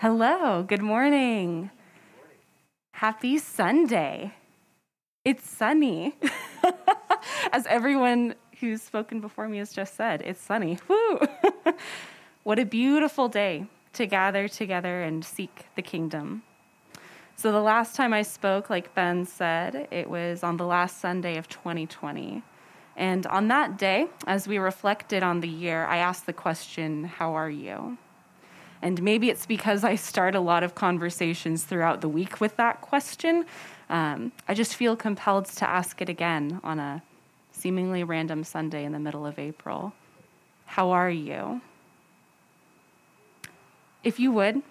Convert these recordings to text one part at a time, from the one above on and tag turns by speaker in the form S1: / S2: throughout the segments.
S1: Hello, good morning. Happy Sunday. It's sunny. As everyone who's spoken before me has just said, it's sunny. Woo! what a beautiful day to gather together and seek the kingdom. So, the last time I spoke, like Ben said, it was on the last Sunday of 2020. And on that day, as we reflected on the year, I asked the question, How are you? And maybe it's because I start a lot of conversations throughout the week with that question. Um, I just feel compelled to ask it again on a seemingly random Sunday in the middle of April. How are you? If you would,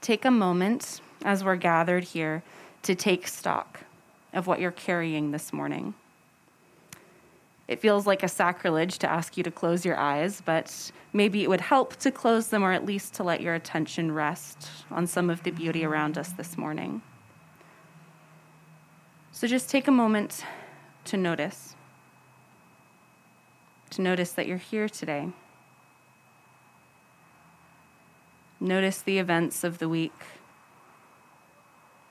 S1: take a moment as we're gathered here to take stock of what you're carrying this morning. It feels like a sacrilege to ask you to close your eyes, but maybe it would help to close them or at least to let your attention rest on some of the beauty around us this morning. So just take a moment to notice, to notice that you're here today. Notice the events of the week,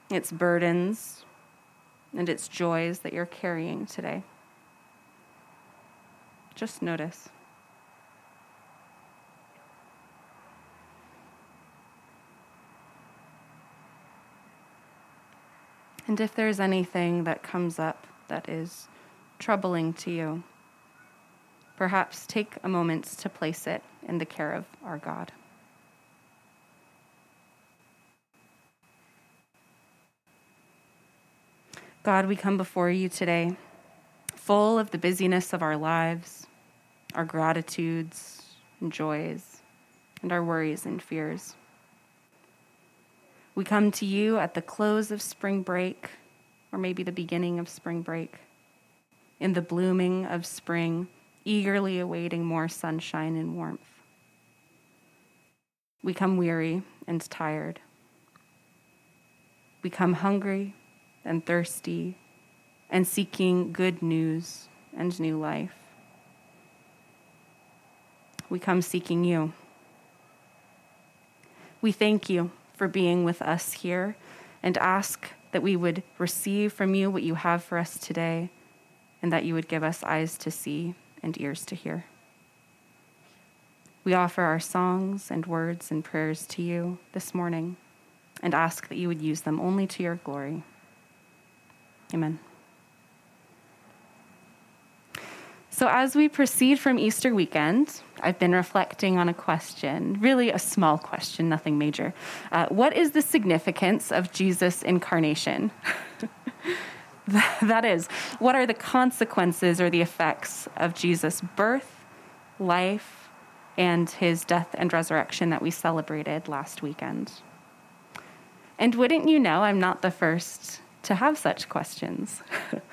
S1: its burdens, and its joys that you're carrying today. Just notice. And if there's anything that comes up that is troubling to you, perhaps take a moment to place it in the care of our God. God, we come before you today full of the busyness of our lives, our gratitudes and joys, and our worries and fears. We come to you at the close of spring break, or maybe the beginning of spring break, in the blooming of spring, eagerly awaiting more sunshine and warmth. We come weary and tired. We come hungry and thirsty and seeking good news and new life. We come seeking you. We thank you for being with us here and ask that we would receive from you what you have for us today and that you would give us eyes to see and ears to hear. We offer our songs and words and prayers to you this morning and ask that you would use them only to your glory. Amen. So, as we proceed from Easter weekend, I've been reflecting on a question, really a small question, nothing major. Uh, what is the significance of Jesus' incarnation? that is, what are the consequences or the effects of Jesus' birth, life, and his death and resurrection that we celebrated last weekend? And wouldn't you know, I'm not the first to have such questions.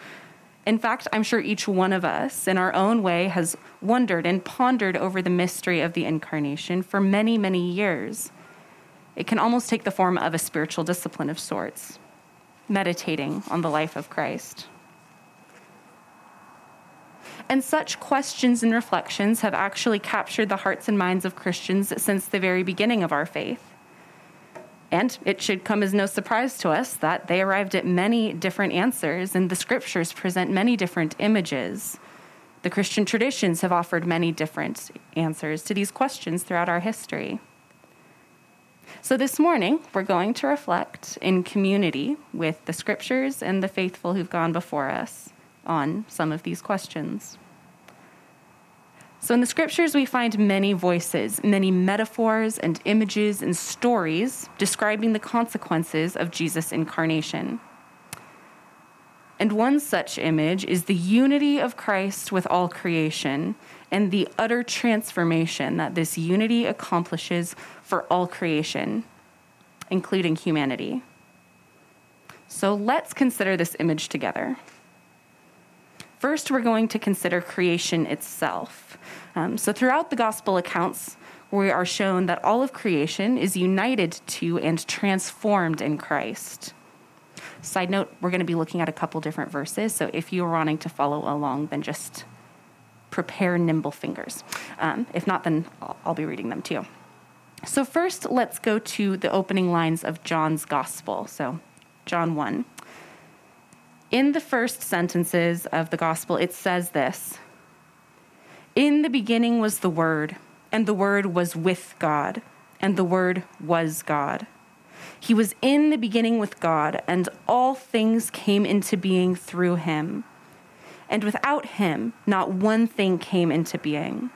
S1: In fact, I'm sure each one of us, in our own way, has wondered and pondered over the mystery of the incarnation for many, many years. It can almost take the form of a spiritual discipline of sorts, meditating on the life of Christ. And such questions and reflections have actually captured the hearts and minds of Christians since the very beginning of our faith. And it should come as no surprise to us that they arrived at many different answers, and the scriptures present many different images. The Christian traditions have offered many different answers to these questions throughout our history. So, this morning, we're going to reflect in community with the scriptures and the faithful who've gone before us on some of these questions. So, in the scriptures, we find many voices, many metaphors and images and stories describing the consequences of Jesus' incarnation. And one such image is the unity of Christ with all creation and the utter transformation that this unity accomplishes for all creation, including humanity. So, let's consider this image together. First, we're going to consider creation itself. Um, so, throughout the gospel accounts, we are shown that all of creation is united to and transformed in Christ. Side note, we're going to be looking at a couple different verses, so if you're wanting to follow along, then just prepare nimble fingers. Um, if not, then I'll, I'll be reading them too. So, first, let's go to the opening lines of John's Gospel. So, John 1. In the first sentences of the Gospel, it says this In the beginning was the Word, and the Word was with God, and the Word was God. He was in the beginning with God, and all things came into being through him. And without him, not one thing came into being.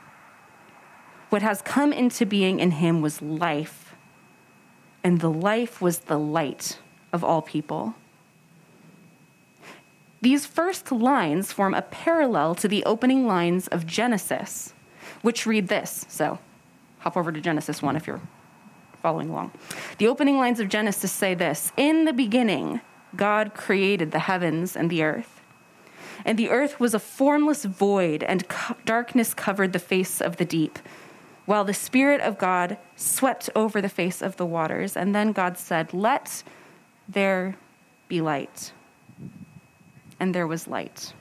S1: What has come into being in him was life, and the life was the light of all people. These first lines form a parallel to the opening lines of Genesis, which read this. So hop over to Genesis 1 if you're following along. The opening lines of Genesis say this In the beginning, God created the heavens and the earth. And the earth was a formless void, and co- darkness covered the face of the deep while the Spirit of God swept over the face of the waters. And then God said, Let there be light. And there was light.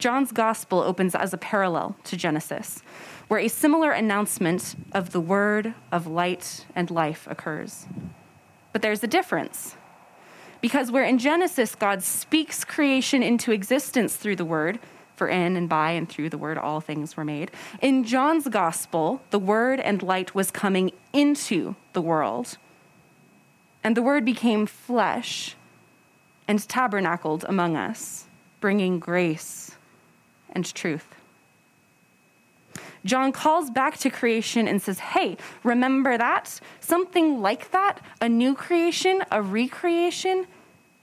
S1: John's gospel opens as a parallel to Genesis, where a similar announcement of the word of light and life occurs. But there's a difference. Because where in Genesis God speaks creation into existence through the word, for in and by and through the word all things were made, in John's gospel, the word and light was coming into the world. And the word became flesh and tabernacled among us, bringing grace and truth. John calls back to creation and says, Hey, remember that? Something like that, a new creation, a recreation,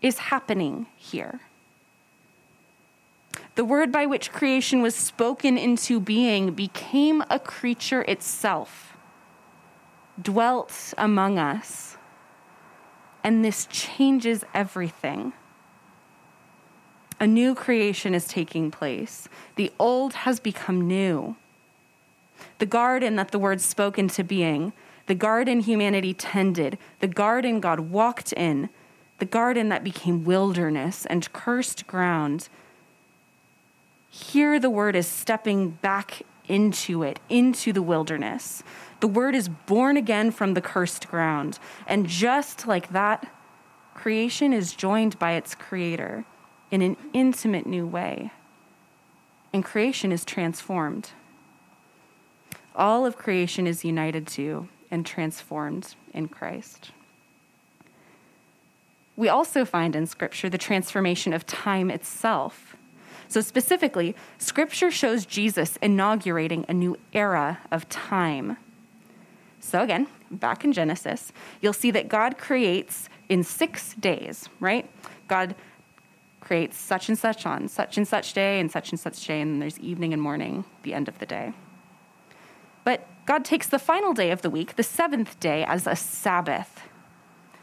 S1: is happening here. The word by which creation was spoken into being became a creature itself, dwelt among us, and this changes everything. A new creation is taking place. The old has become new. The garden that the word spoke into being, the garden humanity tended, the garden God walked in, the garden that became wilderness and cursed ground. Here, the word is stepping back into it, into the wilderness. The word is born again from the cursed ground. And just like that, creation is joined by its creator in an intimate new way. And creation is transformed. All of creation is united to and transformed in Christ. We also find in Scripture the transformation of time itself. So, specifically, Scripture shows Jesus inaugurating a new era of time. So, again, back in Genesis, you'll see that God creates in six days, right? God creates such and such on such and such day and such and such day, and there's evening and morning, the end of the day. But God takes the final day of the week, the seventh day, as a Sabbath,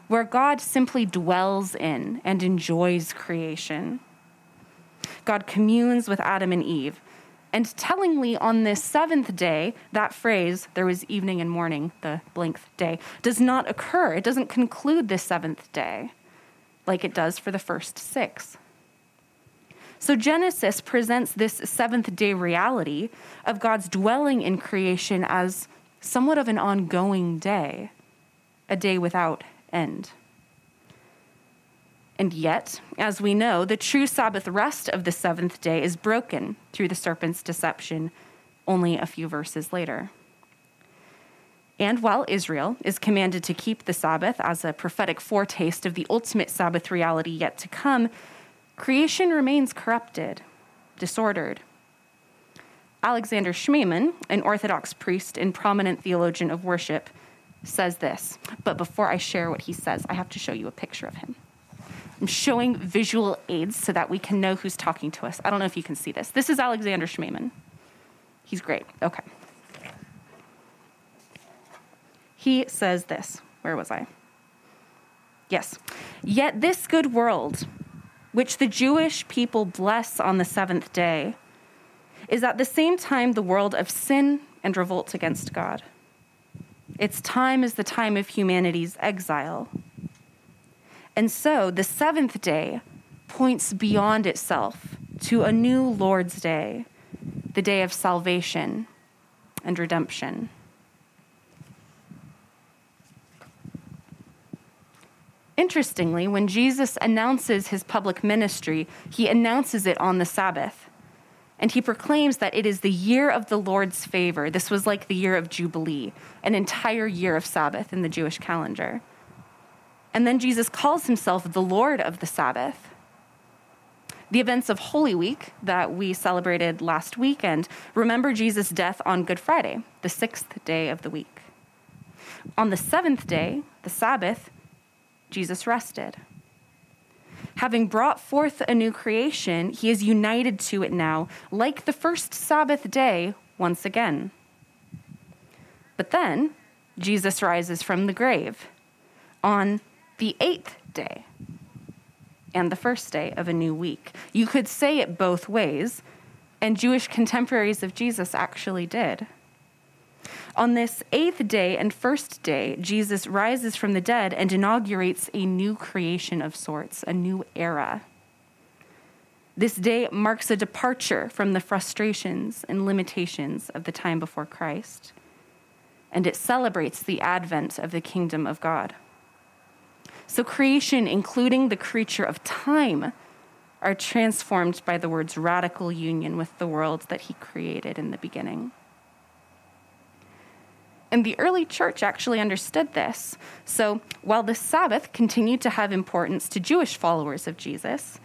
S1: where God simply dwells in and enjoys creation. God communes with Adam and Eve. And tellingly, on this seventh day, that phrase, there was evening and morning, the blank day, does not occur. It doesn't conclude this seventh day like it does for the first six. So Genesis presents this seventh day reality of God's dwelling in creation as somewhat of an ongoing day, a day without end. And yet, as we know, the true Sabbath rest of the seventh day is broken through the serpent's deception only a few verses later. And while Israel is commanded to keep the Sabbath as a prophetic foretaste of the ultimate Sabbath reality yet to come, creation remains corrupted, disordered. Alexander Schmemann, an Orthodox priest and prominent theologian of worship, says this. But before I share what he says, I have to show you a picture of him. I'm showing visual aids so that we can know who's talking to us. I don't know if you can see this. This is Alexander Schmemann. He's great. Okay. He says this. Where was I? Yes. Yet this good world, which the Jewish people bless on the seventh day, is at the same time the world of sin and revolt against God. Its time is the time of humanity's exile. And so the seventh day points beyond itself to a new Lord's day, the day of salvation and redemption. Interestingly, when Jesus announces his public ministry, he announces it on the Sabbath. And he proclaims that it is the year of the Lord's favor. This was like the year of Jubilee, an entire year of Sabbath in the Jewish calendar. And then Jesus calls himself the Lord of the Sabbath. The events of Holy Week that we celebrated last weekend remember Jesus' death on Good Friday, the sixth day of the week. On the seventh day, the Sabbath, Jesus rested. Having brought forth a new creation, he is united to it now, like the first Sabbath day, once again. But then, Jesus rises from the grave on the eighth day and the first day of a new week. You could say it both ways, and Jewish contemporaries of Jesus actually did. On this eighth day and first day, Jesus rises from the dead and inaugurates a new creation of sorts, a new era. This day marks a departure from the frustrations and limitations of the time before Christ, and it celebrates the advent of the kingdom of God. So, creation, including the creature of time, are transformed by the word's radical union with the world that he created in the beginning. And the early church actually understood this. So, while the Sabbath continued to have importance to Jewish followers of Jesus,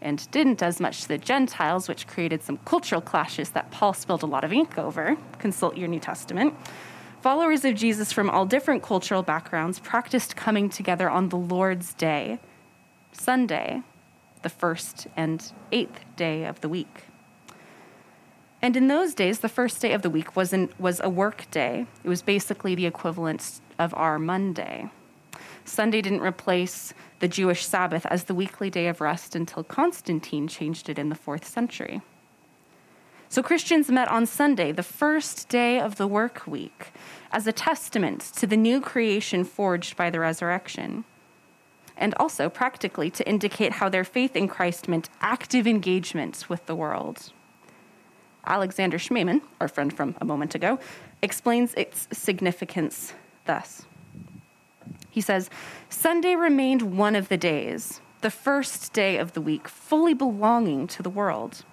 S1: and didn't as much to the Gentiles, which created some cultural clashes that Paul spilled a lot of ink over, consult your New Testament, Followers of Jesus from all different cultural backgrounds practiced coming together on the Lord's Day, Sunday, the first and eighth day of the week. And in those days, the first day of the week was, an, was a work day. It was basically the equivalent of our Monday. Sunday didn't replace the Jewish Sabbath as the weekly day of rest until Constantine changed it in the fourth century. So Christians met on Sunday, the first day of the work week, as a testament to the new creation forged by the resurrection, and also practically to indicate how their faith in Christ meant active engagement with the world. Alexander Schmemann, our friend from a moment ago, explains its significance thus. He says, Sunday remained one of the days, the first day of the week, fully belonging to the world.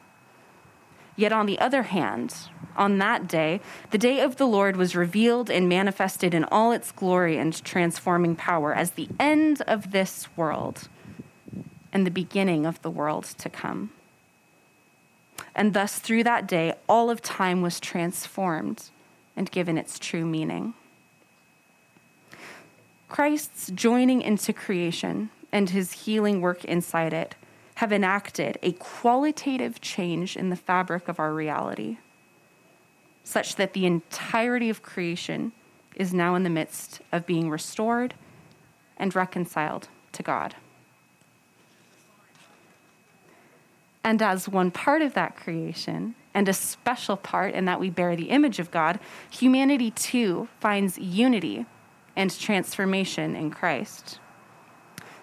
S1: Yet on the other hand, on that day, the day of the Lord was revealed and manifested in all its glory and transforming power as the end of this world and the beginning of the world to come. And thus, through that day, all of time was transformed and given its true meaning. Christ's joining into creation and his healing work inside it have enacted a qualitative change in the fabric of our reality, such that the entirety of creation is now in the midst of being restored and reconciled to God. And as one part of that creation, and a special part in that we bear the image of God, humanity too finds unity and transformation in Christ.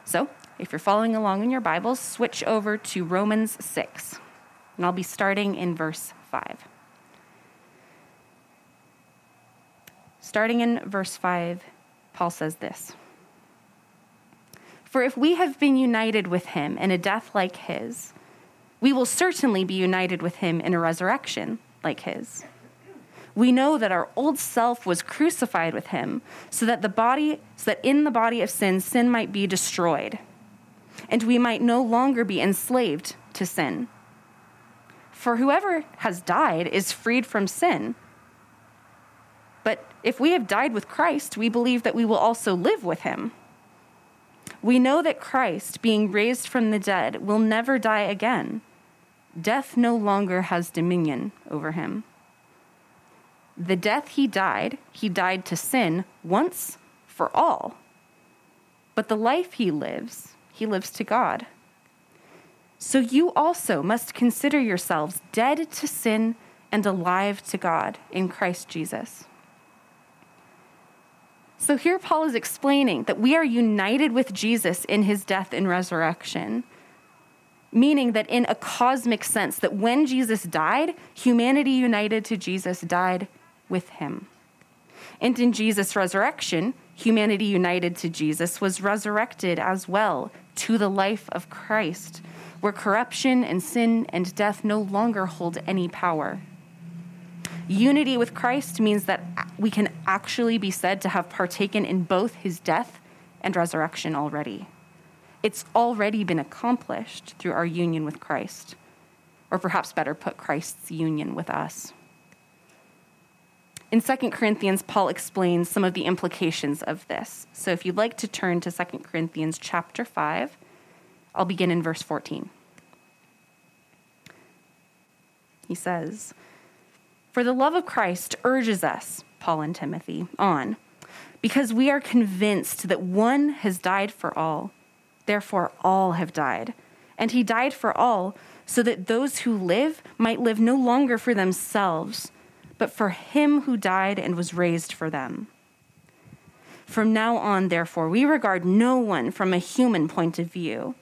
S1: So, if you're following along in your Bibles, switch over to Romans 6. And I'll be starting in verse 5. Starting in verse 5, Paul says this For if we have been united with him in a death like his, we will certainly be united with him in a resurrection like his. We know that our old self was crucified with him so that the body so that in the body of sin sin might be destroyed and we might no longer be enslaved to sin. For whoever has died is freed from sin. But if we have died with Christ, we believe that we will also live with him. We know that Christ, being raised from the dead, will never die again. Death no longer has dominion over him. The death he died, he died to sin once for all. But the life he lives, he lives to God. So you also must consider yourselves dead to sin and alive to God in Christ Jesus. So here Paul is explaining that we are united with Jesus in his death and resurrection. meaning that in a cosmic sense, that when Jesus died, humanity united to Jesus died with him. And in Jesus' resurrection, humanity united to Jesus was resurrected as well to the life of Christ, where corruption and sin and death no longer hold any power. Unity with Christ means that we can actually be said to have partaken in both his death and resurrection already. It's already been accomplished through our union with Christ, or perhaps better put, Christ's union with us. In 2 Corinthians, Paul explains some of the implications of this. So if you'd like to turn to 2 Corinthians chapter 5, I'll begin in verse 14. He says, For the love of Christ urges us, Paul and Timothy, on, because we are convinced that one has died for all Therefore, all have died. And he died for all, so that those who live might live no longer for themselves, but for him who died and was raised for them. From now on, therefore, we regard no one from a human point of view.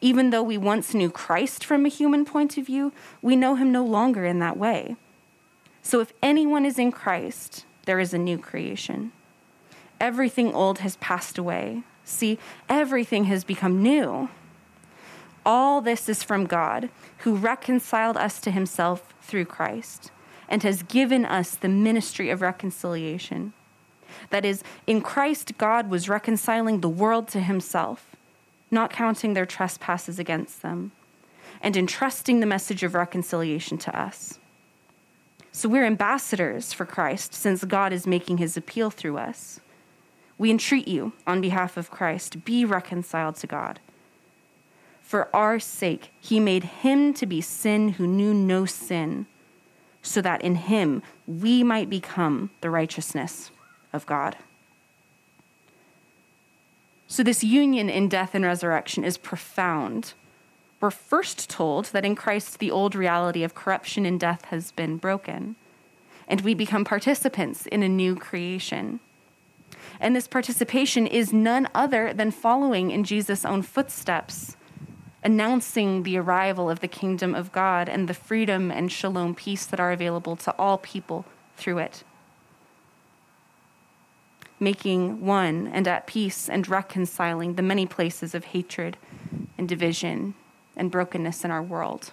S1: Even though we once knew Christ from a human point of view, we know him no longer in that way. So if anyone is in Christ, there is a new creation. Everything old has passed away. See, everything has become new. All this is from God, who reconciled us to himself through Christ and has given us the ministry of reconciliation. That is, in Christ, God was reconciling the world to himself, not counting their trespasses against them, and entrusting the message of reconciliation to us. So we're ambassadors for Christ since God is making his appeal through us. We entreat you, on behalf of Christ, be reconciled to God. For our sake, he made him to be sin who knew no sin, so that in him we might become the righteousness of God. So, this union in death and resurrection is profound. We're first told that in Christ the old reality of corruption and death has been broken, and we become participants in a new creation. And this participation is none other than following in Jesus' own footsteps, announcing the arrival of the kingdom of God and the freedom and shalom peace that are available to all people through it. Making one and at peace and reconciling the many places of hatred and division and brokenness in our world.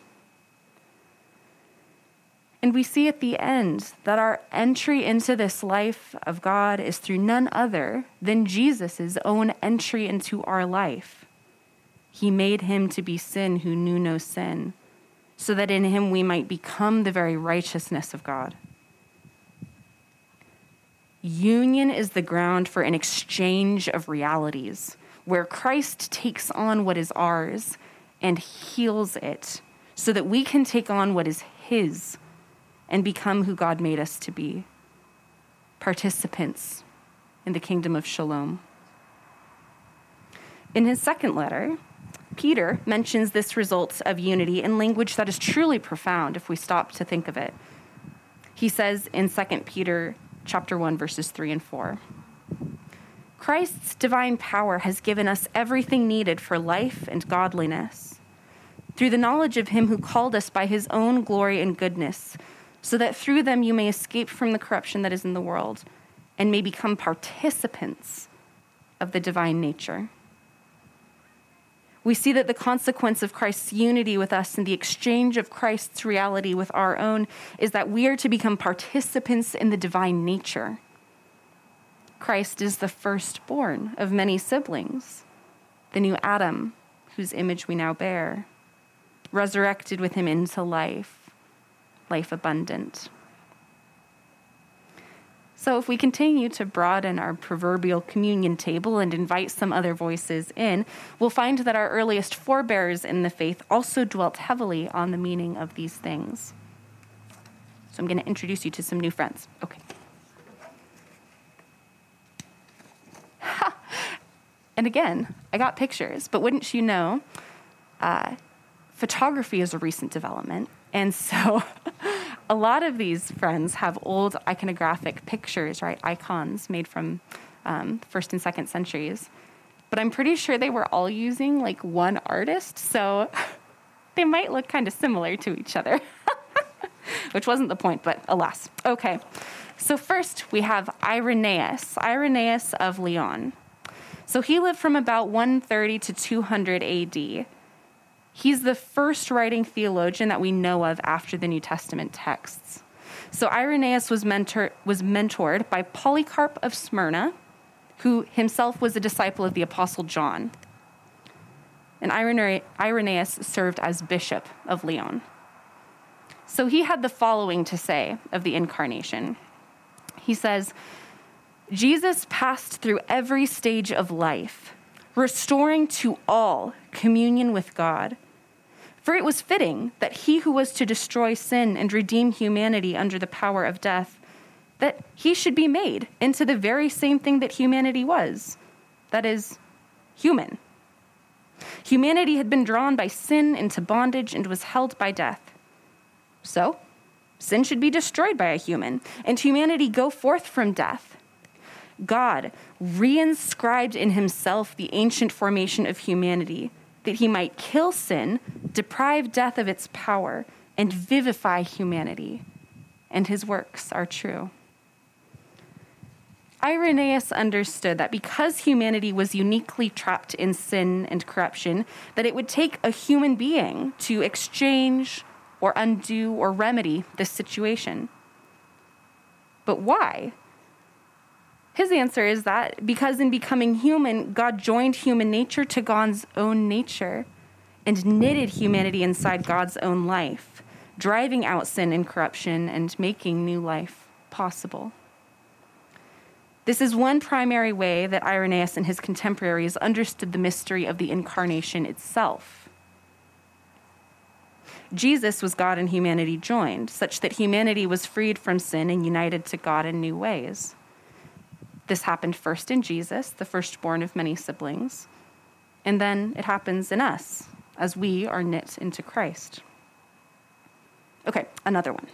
S1: And we see at the end that our entry into this life of God is through none other than Jesus' own entry into our life. He made him to be sin who knew no sin, so that in him we might become the very righteousness of God. Union is the ground for an exchange of realities, where Christ takes on what is ours and heals it, so that we can take on what is his and become who God made us to be participants in the kingdom of shalom. In his second letter, Peter mentions this result of unity in language that is truly profound if we stop to think of it. He says in 2 Peter chapter 1 verses 3 and 4. Christ's divine power has given us everything needed for life and godliness. Through the knowledge of him who called us by his own glory and goodness, so that through them you may escape from the corruption that is in the world and may become participants of the divine nature. We see that the consequence of Christ's unity with us and the exchange of Christ's reality with our own is that we are to become participants in the divine nature. Christ is the firstborn of many siblings, the new Adam, whose image we now bear, resurrected with him into life life abundant. So, if we continue to broaden our proverbial communion table and invite some other voices in, we'll find that our earliest forebears in the faith also dwelt heavily on the meaning of these things. So, I'm going to introduce you to some new friends. Okay. and again, I got pictures, but wouldn't you know, uh, photography is a recent development. And so a lot of these friends have old iconographic pictures, right? Icons made from um, first and second centuries. But I'm pretty sure they were all using like one artist. So they might look kind of similar to each other, which wasn't the point, but alas. Okay, so first we have Irenaeus, Irenaeus of Lyon. So he lived from about 130 to 200 AD. He's the first writing theologian that we know of after the New Testament texts. So Irenaeus was, mentor, was mentored by Polycarp of Smyrna, who himself was a disciple of the Apostle John. And Irenaeus served as bishop of Lyon. So he had the following to say of the incarnation. He says, Jesus passed through every stage of life, restoring to all communion with God. For it was fitting that he who was to destroy sin and redeem humanity under the power of death, that he should be made into the very same thing that humanity was that is, human. Humanity had been drawn by sin into bondage and was held by death. So, sin should be destroyed by a human, and humanity go forth from death. God reinscribed in himself the ancient formation of humanity that he might kill sin, deprive death of its power, and vivify humanity. And his works are true. Irenaeus understood that because humanity was uniquely trapped in sin and corruption, that it would take a human being to exchange or undo or remedy this situation. But why? His answer is that because in becoming human, God joined human nature to God's own nature and knitted humanity inside God's own life, driving out sin and corruption and making new life possible. This is one primary way that Irenaeus and his contemporaries understood the mystery of the incarnation itself. Jesus was God and humanity joined, such that humanity was freed from sin and united to God in new ways. This happened first in Jesus, the firstborn of many siblings, and then it happens in us as we are knit into Christ. Okay, another one.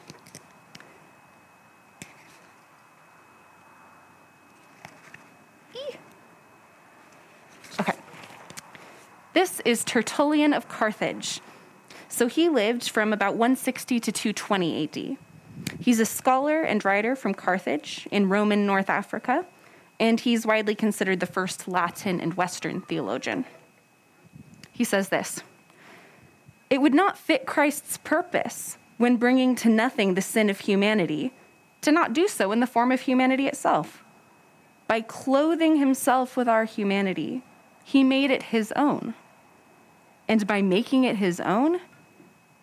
S1: Okay. This is Tertullian of Carthage. So he lived from about 160 to 220 AD. He's a scholar and writer from Carthage in Roman North Africa and he's widely considered the first Latin and Western theologian. He says this It would not fit Christ's purpose when bringing to nothing the sin of humanity to not do so in the form of humanity itself. By clothing himself with our humanity, he made it his own. And by making it his own,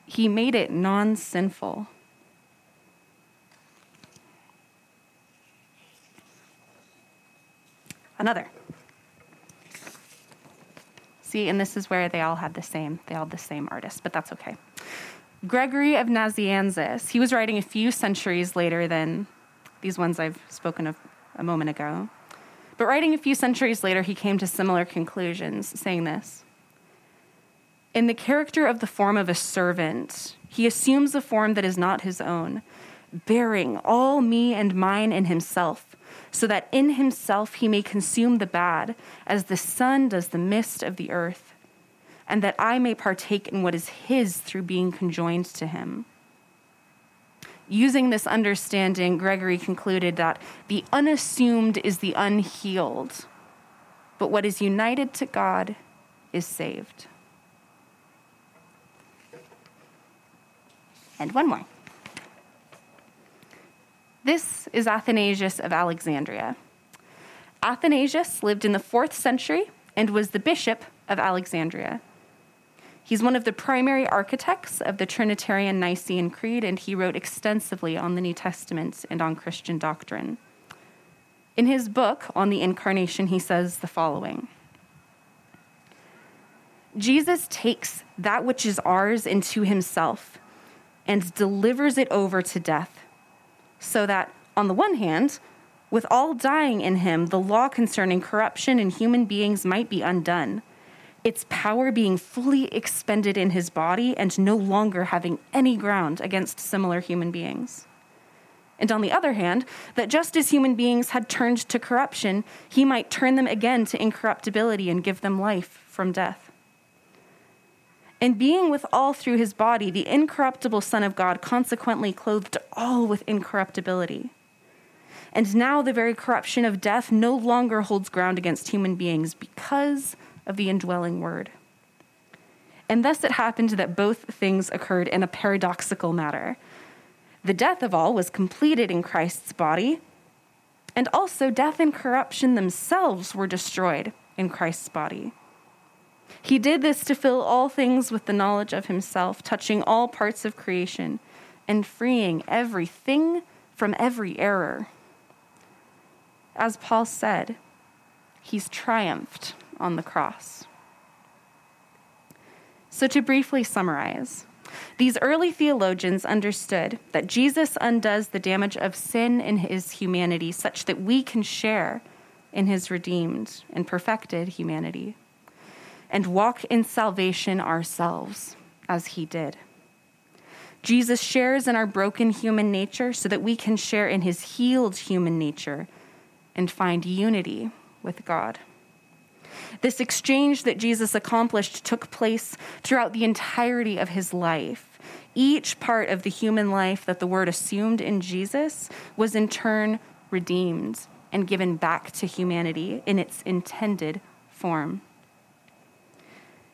S1: he made it non sinful. Another. See, and this is where they all had the same, they all had the same artist, but that's okay. Gregory of Nazianzus, he was writing a few centuries later than these ones I've spoken of a moment ago. But writing a few centuries later, he came to similar conclusions, saying this In the character of the form of a servant, he assumes a form that is not his own, bearing all me and mine in himself so that in himself he may consume the bad, as the sun does the mist of the earth, and that I may partake in what is his through being conjoined to him. Using this understanding, Gregory concluded that the unassumed is the unhealed, but what is united to God is saved. And one more. This is Athanasius of Alexandria. Athanasius lived in the fourth century and was the bishop of Alexandria. He's one of the primary architects of the Trinitarian Nicene Creed, and he wrote extensively on the New Testament and on Christian doctrine. In his book on the Incarnation, he says the following Jesus takes that which is ours into himself and delivers it over to death so that, on the one hand, with all dying in him, the law concerning corruption in human beings might be undone, its power being fully expended in his body and no longer having any ground against similar human beings. And on the other hand, that just as human beings had turned to corruption, he might turn them again to incorruptibility and give them life from death. And being with all through his body, the incorruptible Son of God consequently clothed all with incorruptibility. And now the very corruption of death no longer holds ground against human beings because of the indwelling word. And thus it happened that both things occurred in a paradoxical manner. The death of all was completed in Christ's body, and also death and corruption themselves were destroyed in Christ's body. He did this to fill all things with the knowledge of himself, touching all parts of creation and freeing everything from every error. As Paul said, he's triumphed on the cross. So, to briefly summarize, these early theologians understood that Jesus undoes the damage of sin in his humanity such that we can share in his redeemed and perfected humanity and walk in salvation ourselves as he did. Jesus shares in our broken human nature so that we can share in his healed human nature and find unity with God. This exchange that Jesus accomplished took place throughout the entirety of his life. Each part of the human life that the word assumed in Jesus was in turn redeemed and given back to humanity in its intended form.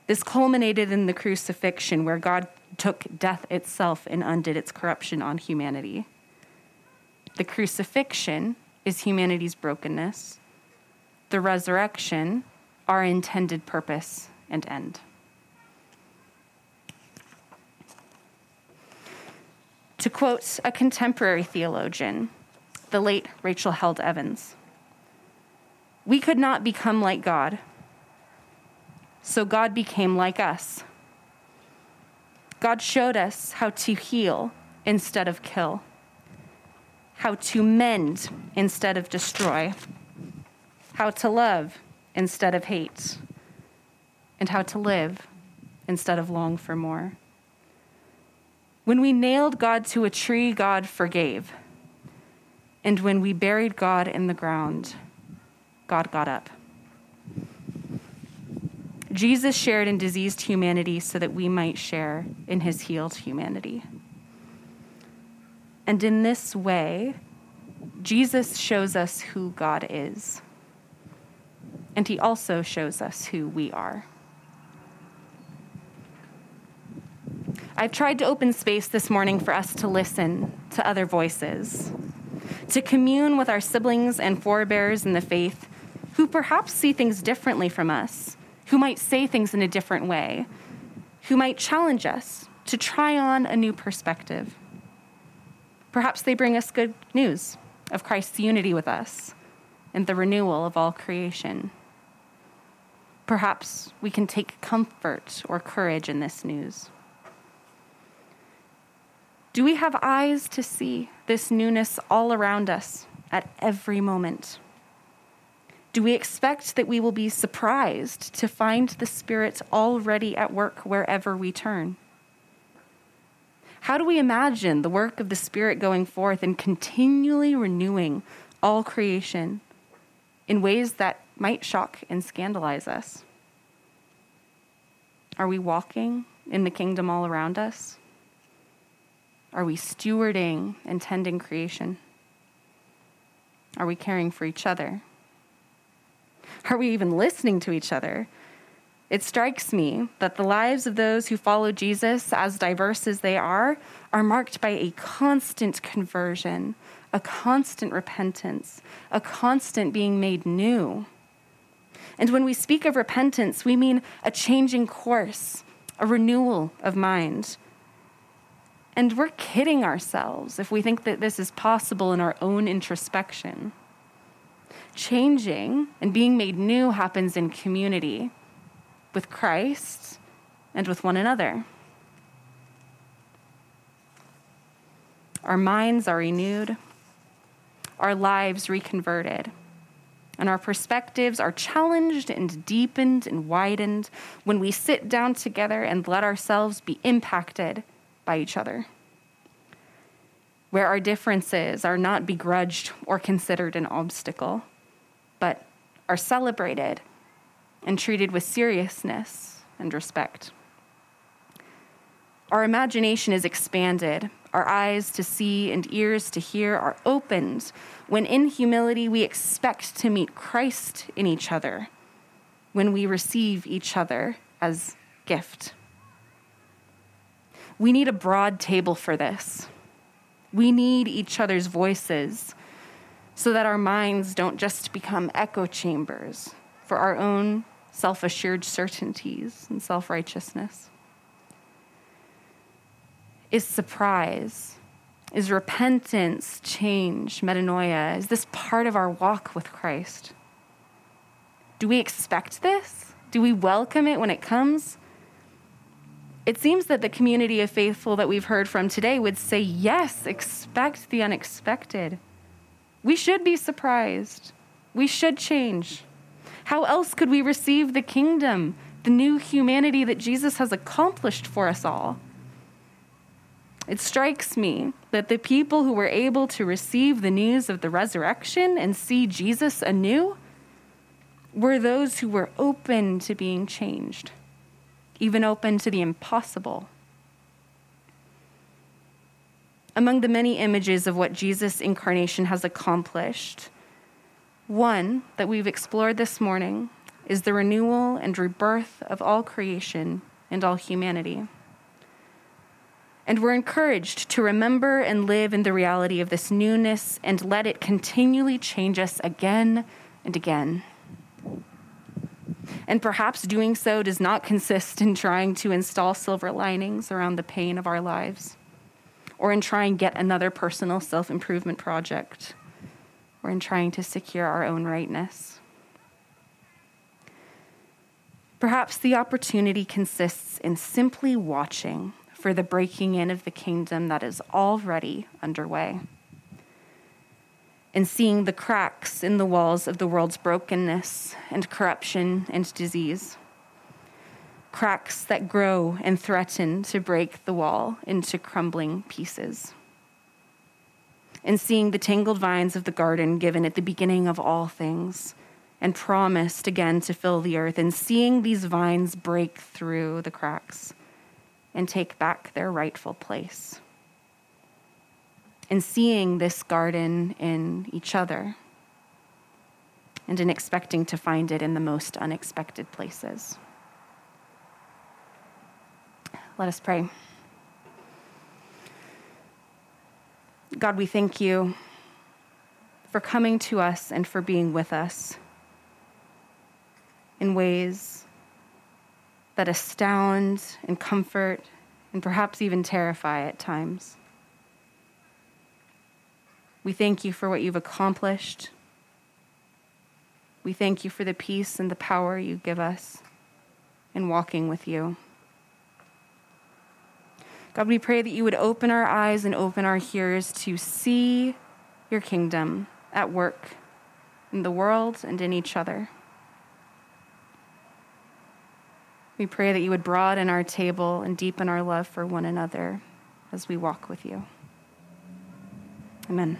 S1: This culminated in the crucifixion, where God took death itself and undid its corruption on humanity. The crucifixion is humanity's brokenness. The resurrection our intended purpose and end. To quote a contemporary theologian, the late Rachel Held Evans, we could not become like God, so God became like us. God showed us how to heal instead of kill, how to mend instead of destroy, how to love instead of hate, and how to live instead of long for more. When we nailed God to a tree, God forgave. And when we buried God in the ground, God got up. Jesus shared in diseased humanity so that we might share in his healed humanity. And in this way, Jesus shows us who God is and he also shows us who we are. I've tried to open space this morning for us to listen to other voices, to commune with our siblings and forebears in the faith who perhaps see things differently from us, who might say things in a different way, who might challenge us to try on a new perspective. Perhaps they bring us good news of Christ's unity with us and the renewal of all creation. Perhaps we can take comfort or courage in this news. Do we have eyes to see this newness all around us at every moment? Do we expect that we will be surprised to find the Spirit already at work wherever we turn? How do we imagine the work of the Spirit going forth and continually renewing all creation in ways that might shock and scandalize us? Are we walking in the kingdom all around us? Are we stewarding and tending creation? Are we caring for each other? Are we even listening to each other? It strikes me that the lives of those who follow Jesus, as diverse as they are, are marked by a constant conversion, a constant repentance, a constant being made new. And when we speak of repentance, we mean a changing course, a renewal of mind. And we're kidding ourselves if we think that this is possible in our own introspection. Changing and being made new happens in community with Christ and with one another. Our minds are renewed, our lives reconverted and our perspectives are challenged and deepened and widened when we sit down together and let ourselves be impacted by each other. Where our differences are not begrudged or considered an obstacle, are celebrated and treated with seriousness and respect. Our imagination is expanded, our eyes to see and ears to hear are opened when in humility we expect to meet Christ in each other, when we receive each other as gift. We need a broad table for this. We need each other's voices so that our minds don't just become echo chambers for our own self assured certainties and self righteousness. Is surprise, is repentance, change, metanoia, is this part of our walk with Christ? Do we expect this? Do we welcome it when it comes? It seems that the community of faithful that we've heard from today would say, yes, expect the unexpected. We should be surprised. We should change. How else could we receive the kingdom, the new humanity that Jesus has accomplished for us all? It strikes me that the people who were able to receive the news of the resurrection and see Jesus anew were those who were open to being changed, even open to the impossible. Among the many images of what Jesus' incarnation has accomplished, one that we've explored this morning is the renewal and rebirth of all creation and all humanity. And we're encouraged to remember and live in the reality of this newness and let it continually change us again and again. And perhaps doing so does not consist in trying to install silver linings around the pain of our lives or in trying yet another personal self improvement project or in trying to secure our own rightness. Perhaps the opportunity consists in simply watching for the breaking in of the kingdom that is already underway. And seeing the cracks in the walls of the world's brokenness and corruption and disease. Cracks that grow and threaten to break the wall into crumbling pieces. And seeing the tangled vines of the garden given at the beginning of all things and promised again to fill the earth, and seeing these vines break through the cracks and take back their rightful place. And seeing this garden in each other and in expecting to find it in the most unexpected places. Let us pray. God, we thank you for coming to us and for being with us in ways that astound and comfort and perhaps even terrify at times. We thank you for what you've accomplished. We thank you for the peace and the power you give us in walking with you. God, we pray that you would open our eyes and open our ears to see your kingdom at work in the world and in each other. We pray that you would broaden our table and deepen our love for one another as we walk with you. Amen.